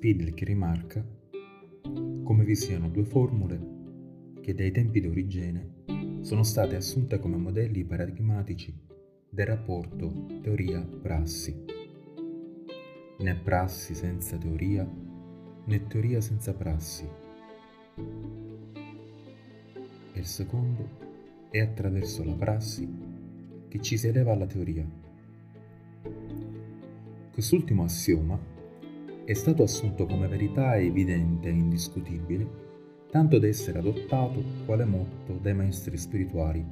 Spidlick rimarca come vi siano due formule che dai tempi d'origine sono state assunte come modelli paradigmatici del rapporto teoria-prassi. Né prassi senza teoria, né teoria senza prassi. E il secondo è attraverso la prassi che ci si eleva alla teoria. Quest'ultimo assioma è stato assunto come verità evidente e indiscutibile tanto da essere adottato quale motto dai maestri spirituali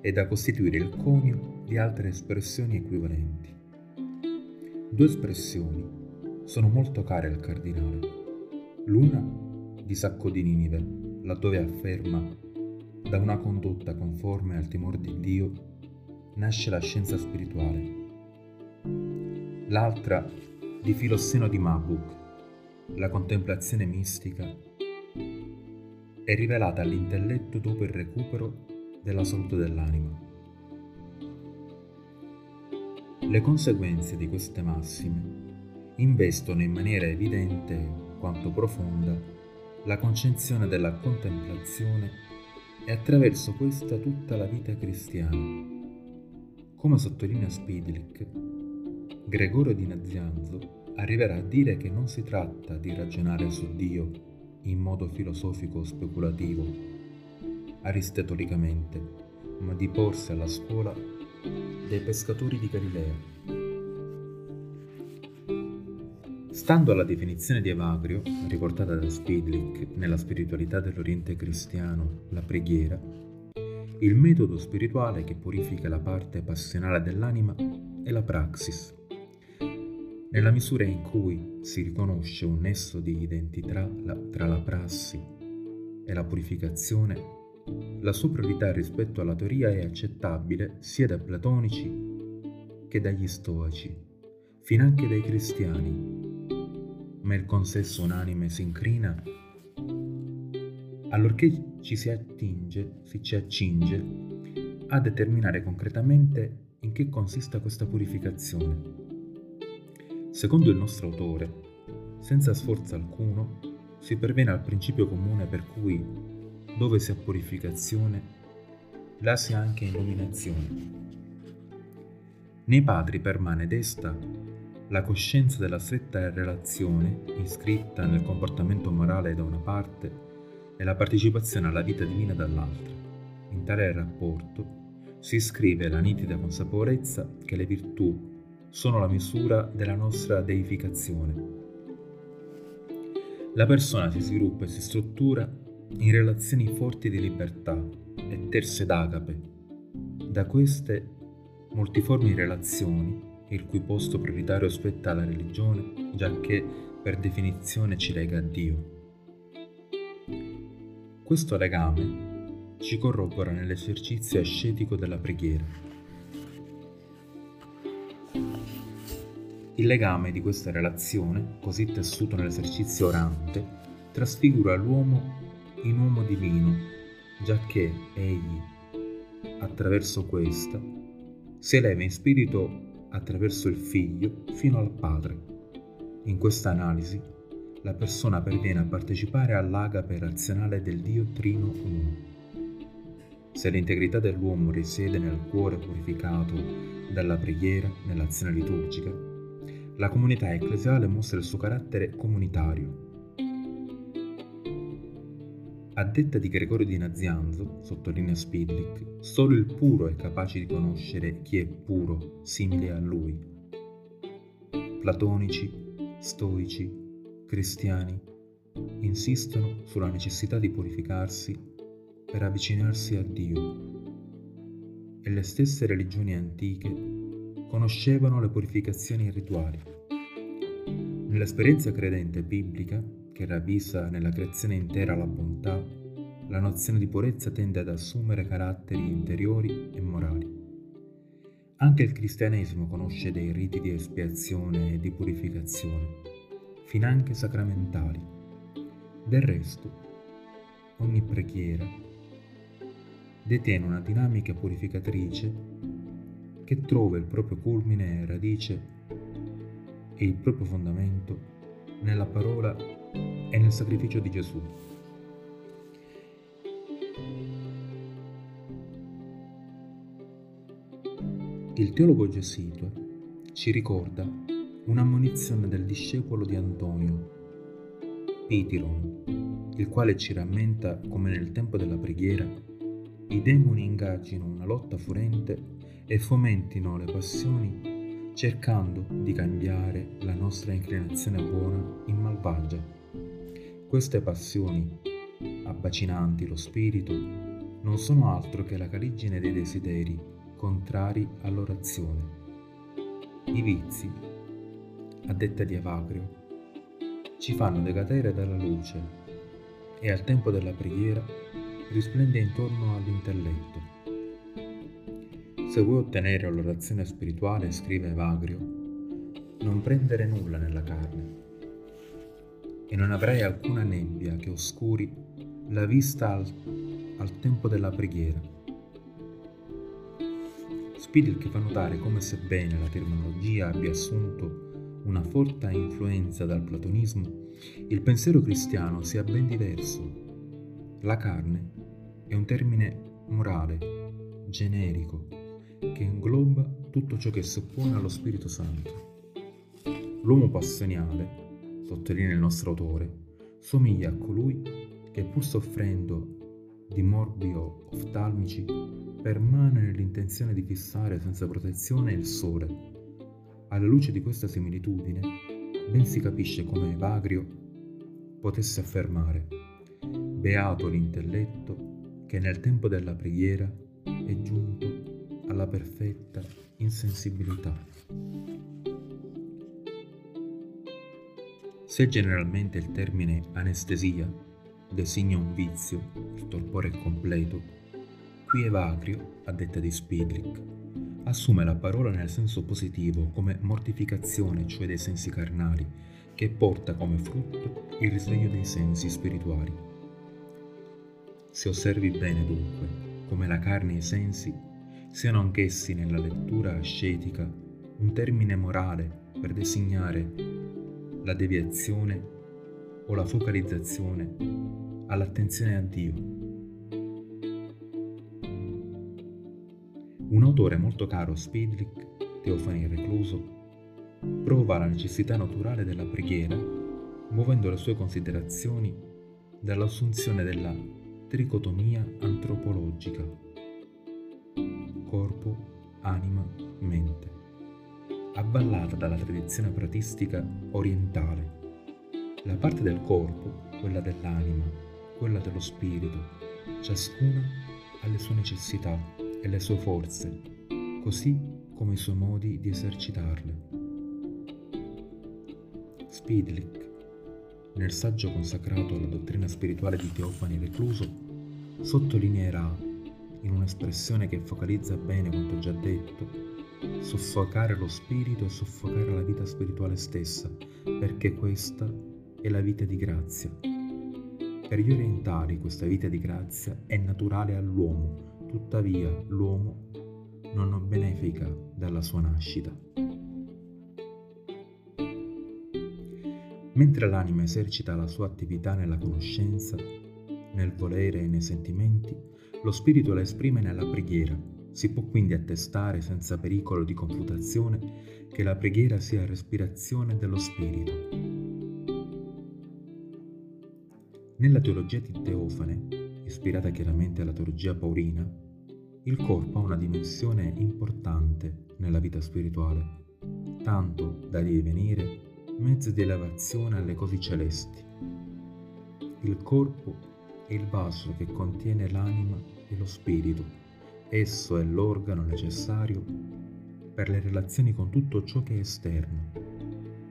e da costituire il conio di altre espressioni equivalenti. Due espressioni sono molto care al cardinale. L'una di Sacco di Ninive, laddove afferma da una condotta conforme al timore di Dio nasce la scienza spirituale. L'altra di Filosseno di Mabuk, la contemplazione mistica è rivelata all'intelletto dopo il recupero della salute dell'anima. Le conseguenze di queste massime investono in maniera evidente quanto profonda la concezione della contemplazione e attraverso questa tutta la vita cristiana. Come sottolinea Spidlick, Gregorio di Nazianzo arriverà a dire che non si tratta di ragionare su Dio in modo filosofico speculativo, aristetolicamente, ma di porsi alla scuola dei pescatori di Galilea. Stando alla definizione di Evagrio, riportata da Spidlick nella spiritualità dell'Oriente cristiano, la preghiera, il metodo spirituale che purifica la parte passionale dell'anima è la praxis, nella misura in cui si riconosce un nesso di identità tra la prassi e la purificazione, la superiorità rispetto alla teoria è accettabile sia dai platonici che dagli stoici, finanche dai cristiani, ma il consesso unanime si incrina allorché ci si attinge, si ci accinge a determinare concretamente in che consista questa purificazione Secondo il nostro autore, senza sforzo alcuno, si perviene al principio comune per cui, dove si ha purificazione, là si ha anche illuminazione. Nei padri permane desta la coscienza della stretta relazione iscritta nel comportamento morale da una parte e la partecipazione alla vita divina dall'altra. In tale rapporto si iscrive la nitida consapevolezza che le virtù sono la misura della nostra deificazione. La persona si sviluppa e si struttura in relazioni forti di libertà e terse d'agape. Da queste multiformi relazioni, il cui posto prioritario spetta alla religione, giacché per definizione ci lega a Dio. Questo legame ci corrobora nell'esercizio ascetico della preghiera Il legame di questa relazione, così tessuto nell'esercizio orante, trasfigura l'uomo in uomo divino, giacché egli, attraverso questa, si eleva in spirito attraverso il figlio fino al padre. In questa analisi, la persona perviene a partecipare all'agape razionale del Dio Trino Uno. Se l'integrità dell'uomo risiede nel cuore purificato dalla preghiera, nell'azione liturgica, la comunità ecclesiale mostra il suo carattere comunitario. A detta di Gregorio di Nazianzo, sottolinea Spidlick, solo il puro è capace di conoscere chi è puro, simile a lui. Platonici, stoici, cristiani insistono sulla necessità di purificarsi per avvicinarsi a Dio. E le stesse religioni antiche conoscevano le purificazioni rituali. Nell'esperienza credente biblica, che ravvisa nella creazione intera la bontà, la nozione di purezza tende ad assumere caratteri interiori e morali. Anche il cristianesimo conosce dei riti di espiazione e di purificazione, finanche sacramentali. Del resto, ogni preghiera detiene una dinamica purificatrice che trova il proprio culmine e radice e il proprio fondamento nella parola e nel sacrificio di Gesù. Il teologo gesuita ci ricorda un'ammonizione del discepolo di Antonio, Pitiron, il quale ci rammenta come nel tempo della preghiera i demoni ingaggino una lotta furente e fomentino le passioni cercando di cambiare la nostra inclinazione buona in malvagia. Queste passioni, abbacinanti lo spirito, non sono altro che la caligine dei desideri contrari all'orazione. I vizi, a detta di Evagrio, ci fanno decadere dalla luce e al tempo della preghiera risplende intorno all'intelletto. Se vuoi ottenere l'orazione spirituale, scrive Evagrio, non prendere nulla nella carne e non avrai alcuna nebbia che oscuri la vista al, al tempo della preghiera. Spidel che fa notare come sebbene la terminologia abbia assunto una forte influenza dal platonismo, il pensiero cristiano sia ben diverso. La carne è un termine morale, generico, che ingloba tutto ciò che si oppone allo Spirito Santo. L'uomo passioniale, sottolinea il nostro autore, somiglia a colui che pur soffrendo di morbi oftalmici permane nell'intenzione di fissare senza protezione il sole alla luce di questa similitudine, ben si capisce come Evagrio potesse affermare, beato l'intelletto che nel tempo della preghiera è giunto alla perfetta insensibilità. Se generalmente il termine anestesia designa un vizio, il torpore completo, qui Evagrio, a detta di Spidlick, assume la parola nel senso positivo come mortificazione, cioè dei sensi carnali, che porta come frutto il risveglio dei sensi spirituali. Se osservi bene dunque come la carne e i sensi siano anch'essi nella lettura ascetica un termine morale per designare la deviazione o la focalizzazione all'attenzione a Dio. Un autore molto caro Spidlick, Teofani Recluso, prova la necessità naturale della preghiera muovendo le sue considerazioni dall'assunzione della tricotomia antropologica corpo, anima, mente, avvallata dalla tradizione pratistica orientale. La parte del corpo, quella dell'anima, quella dello spirito, ciascuna ha le sue necessità e le sue forze, così come i suoi modi di esercitarle. Spidlick, nel saggio consacrato alla dottrina spirituale di Teofani Recluso, sottolineerà, in un'espressione che focalizza bene quanto già detto, soffocare lo spirito e soffocare la vita spirituale stessa, perché questa è la vita di grazia. Per gli orientali questa vita di grazia è naturale all'uomo, tuttavia l'uomo non benefica dalla sua nascita. Mentre l'anima esercita la sua attività nella conoscenza, nel volere e nei sentimenti, lo spirito la esprime nella preghiera. Si può quindi attestare senza pericolo di confutazione che la preghiera sia respirazione dello spirito. Nella teologia di Teofane, ispirata chiaramente alla teologia paurina, il corpo ha una dimensione importante nella vita spirituale, tanto da divenire mezzo di elevazione alle cose celesti. Il corpo è il vaso che contiene l'anima e lo spirito. Esso è l'organo necessario per le relazioni con tutto ciò che è esterno,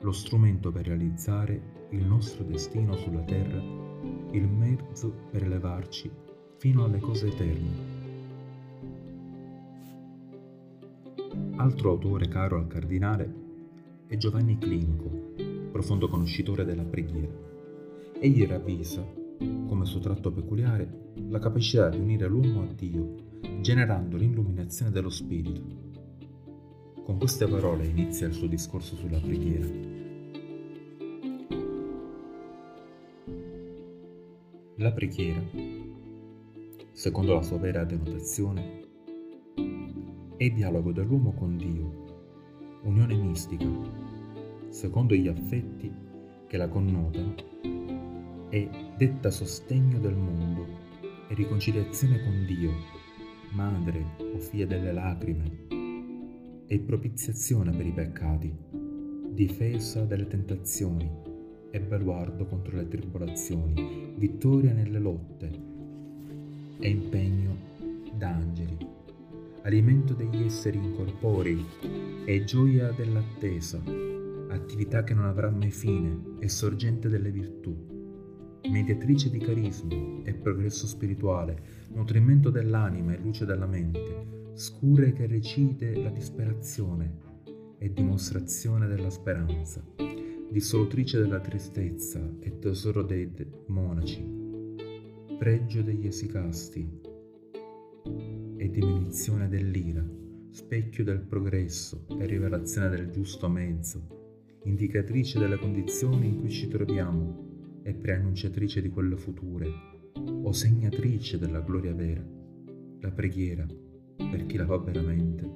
lo strumento per realizzare il nostro destino sulla terra il mezzo per elevarci fino alle cose eterne. Altro autore caro al cardinale è Giovanni Clinico, profondo conoscitore della preghiera. Egli ravvisa, come suo tratto peculiare, la capacità di unire l'uomo a Dio, generando l'illuminazione dello Spirito. Con queste parole inizia il suo discorso sulla preghiera. La preghiera, secondo la sua vera denotazione, è dialogo dell'uomo con Dio, unione mistica, secondo gli affetti che la connotano, e detta sostegno del mondo e riconciliazione con Dio, madre o figlia delle lacrime, e propiziazione per i peccati, difesa dalle tentazioni e baluardo contro le tribolazioni, vittoria nelle lotte e impegno d'angeli alimento degli esseri incorporei e gioia dell'attesa, attività che non avrà mai fine e sorgente delle virtù, mediatrice di carismi e progresso spirituale, nutrimento dell'anima e luce della mente, scure che recite la disperazione e dimostrazione della speranza, dissolutrice della tristezza e tesoro dei monaci, pregio degli esicasti, e diminuzione dell'ira, specchio del progresso e rivelazione del giusto mezzo, indicatrice delle condizioni in cui ci troviamo e preannunciatrice di quelle future, o segnatrice della gloria vera. La preghiera, per chi la fa veramente,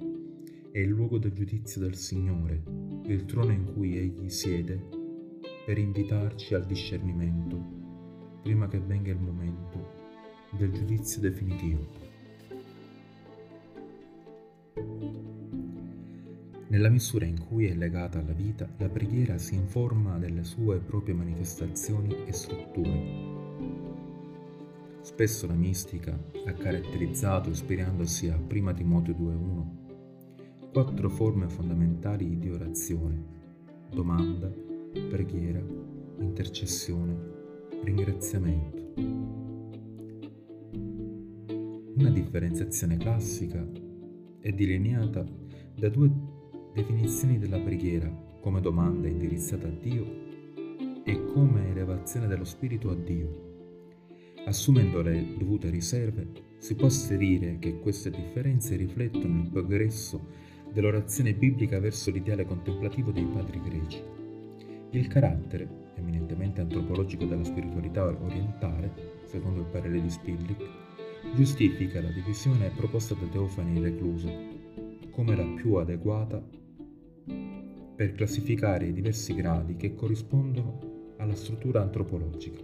è il luogo del giudizio del Signore, il trono in cui Egli siede per invitarci al discernimento, prima che venga il momento del giudizio definitivo. Nella misura in cui è legata alla vita, la preghiera si informa delle sue proprie manifestazioni e strutture. Spesso la mistica ha caratterizzato, ispirandosi a 1 Timoteo 2.1, quattro forme fondamentali di orazione, domanda, preghiera, intercessione, ringraziamento. Una differenziazione classica è delineata da due definizioni della preghiera come domanda indirizzata a Dio e come elevazione dello spirito a Dio. Assumendo le dovute riserve, si può asserire che queste differenze riflettono il progresso dell'orazione biblica verso l'ideale contemplativo dei padri greci. Il carattere, eminentemente antropologico della spiritualità orientale, secondo il parere di Spillick, giustifica la divisione proposta da Teofani Recluso come la più adeguata per classificare i diversi gradi che corrispondono alla struttura antropologica.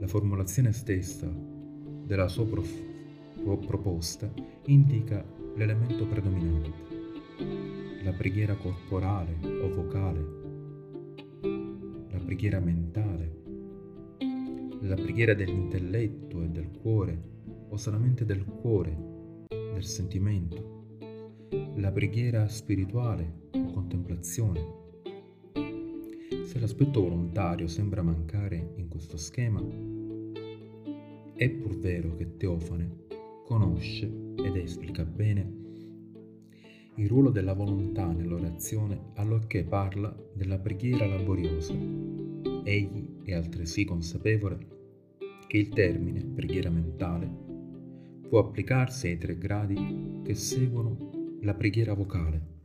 La formulazione stessa della sua prof- proposta indica l'elemento predominante, la preghiera corporale o vocale, la preghiera mentale, la preghiera dell'intelletto e del cuore o solamente del cuore, del sentimento, la preghiera spirituale contemplazione. Se l'aspetto volontario sembra mancare in questo schema, è pur vero che Teofane conosce ed esplica bene il ruolo della volontà nell'orazione allorché parla della preghiera laboriosa. Egli è altresì consapevole che il termine preghiera mentale può applicarsi ai tre gradi che seguono la preghiera vocale